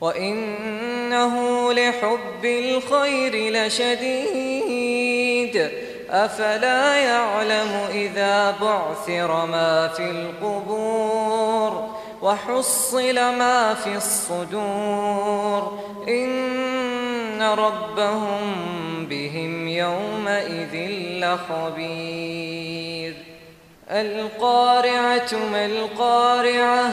وإنه لحب الخير لشديد أفلا يعلم إذا بعثر ما في القبور وحصل ما في الصدور إن ربهم بهم يومئذ لخبير القارعة ما القارعة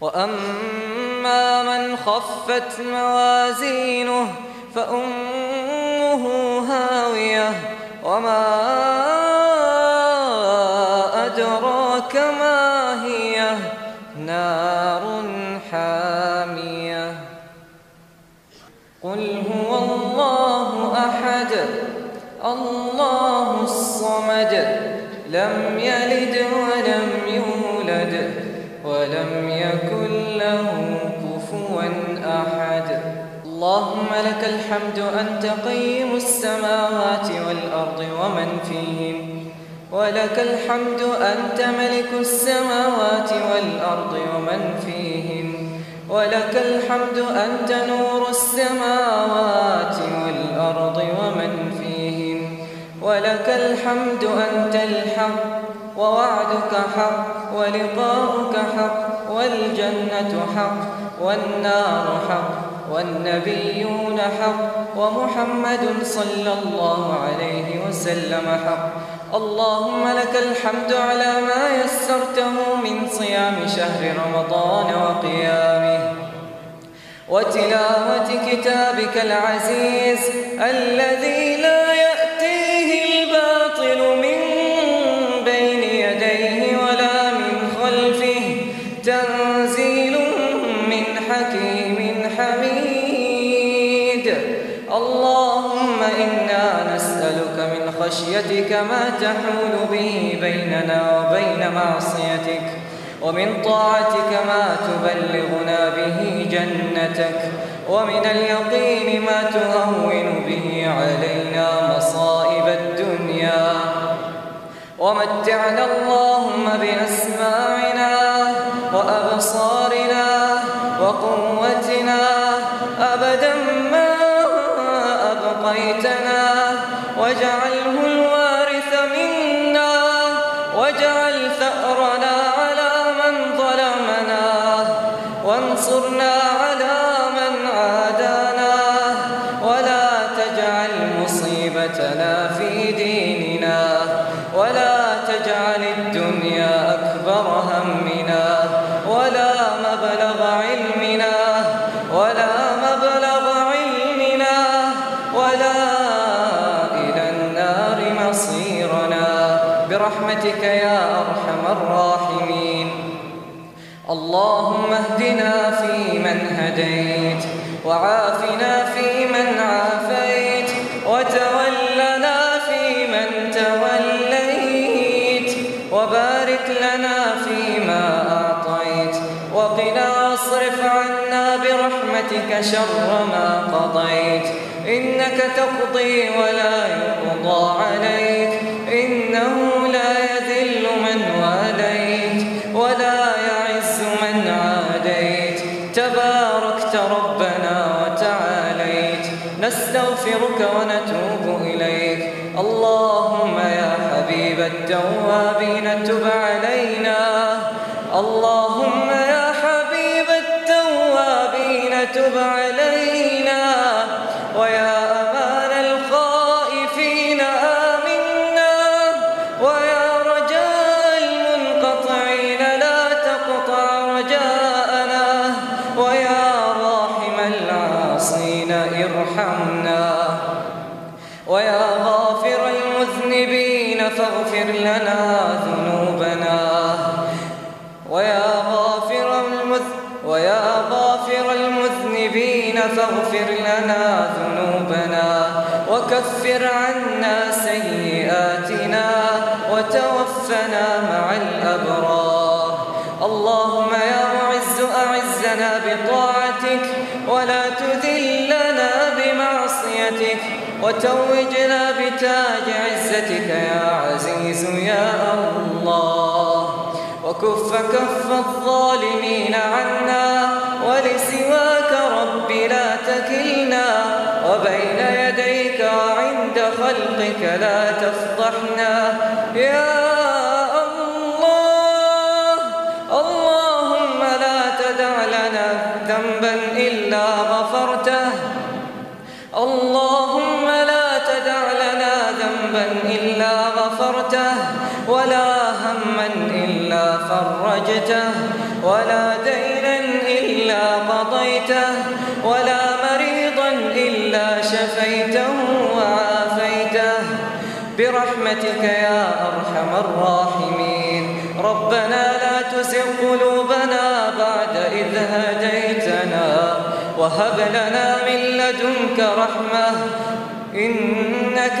وأما من خفت موازينه فأمه هاوية وما أدراك ما هي؟ نار حامية. قل هو الله أحد الله الصمد لم يلد ولم يولد. ولم يكن له كفوا أحد. اللهم لك الحمد أنت قيم السماوات والأرض ومن فيهن ولك الحمد أنت ملك السماوات والأرض ومن فيهن ولك الحمد أنت نور السماوات والأرض ومن فيهن ولك الحمد أنت الحق. ووعدك حق ولقاؤك حق والجنة حق والنار حق والنبيون حق ومحمد صلى الله عليه وسلم حق. اللهم لك الحمد على ما يسرته من صيام شهر رمضان وقيامه وتلاوة كتابك العزيز الذي لا اللهم إنا نسألك من خشيتك ما تحول به بيننا وبين معصيتك ومن طاعتك ما تبلغنا به جنتك ومن اليقين ما تهون به علينا مصائب الدنيا. ومتعنا اللهم بأسماعنا وأبصارنا وقوتنا أبدا واجعله الوارث منا واجعل ثأرنا على من ظلمنا وانصرنا على من عادانا ولا تجعل مصيبتنا في ديننا. برحمتك يا أرحم الراحمين. اللهم اهدنا فيمن هديت وعافنا فيمن عافيت وتولنا فيمن توليت وبارك لنا فيما أعطيت وقنا واصرف عنا برحمتك شر ما قضيت إنك تقضي ولا يقضى عليك. ونتوب إليك. اللهم يا حبيب التوابين تب علينا. اللهم يا حبيب التوابين تب علينا. فاغفر لنا ذنوبنا. ويا غافر المذ ويا غافر المذنبين فاغفر لنا ذنوبنا. وكفر عنا سيئاتنا وتوفنا مع الأبرار وتوجنا بتاج عزتك يا عزيز يا الله. وكف كف الظالمين عنا ولسواك رب لا تكلنا. وبين يديك وعند خلقك لا تفضحنا. يا الله اللهم لا تدع لنا ذنبا إلا غفرته. اللهم ولا هما إلا فرجته ولا دينا إلا قضيته ولا مريضا إلا شفيته وعافيته. برحمتك يا أرحم الراحمين. ربنا لا تزغ قلوبنا بعد إذ هديتنا وهب لنا من لدنك رحمة إنك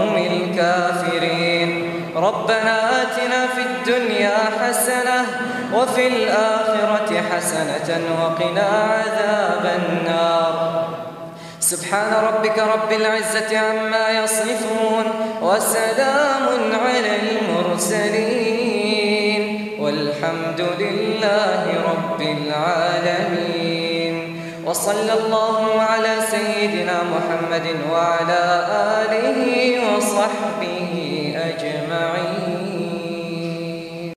ربنا آتنا في الدنيا حسنة وفي الآخرة حسنة وقنا عذاب النار. سبحان ربك رب العزة عما يصفون وسلام على المرسلين والحمد لله رب العالمين. وصلى الله على سيدنا محمد وعلى آله وصحبه متاعي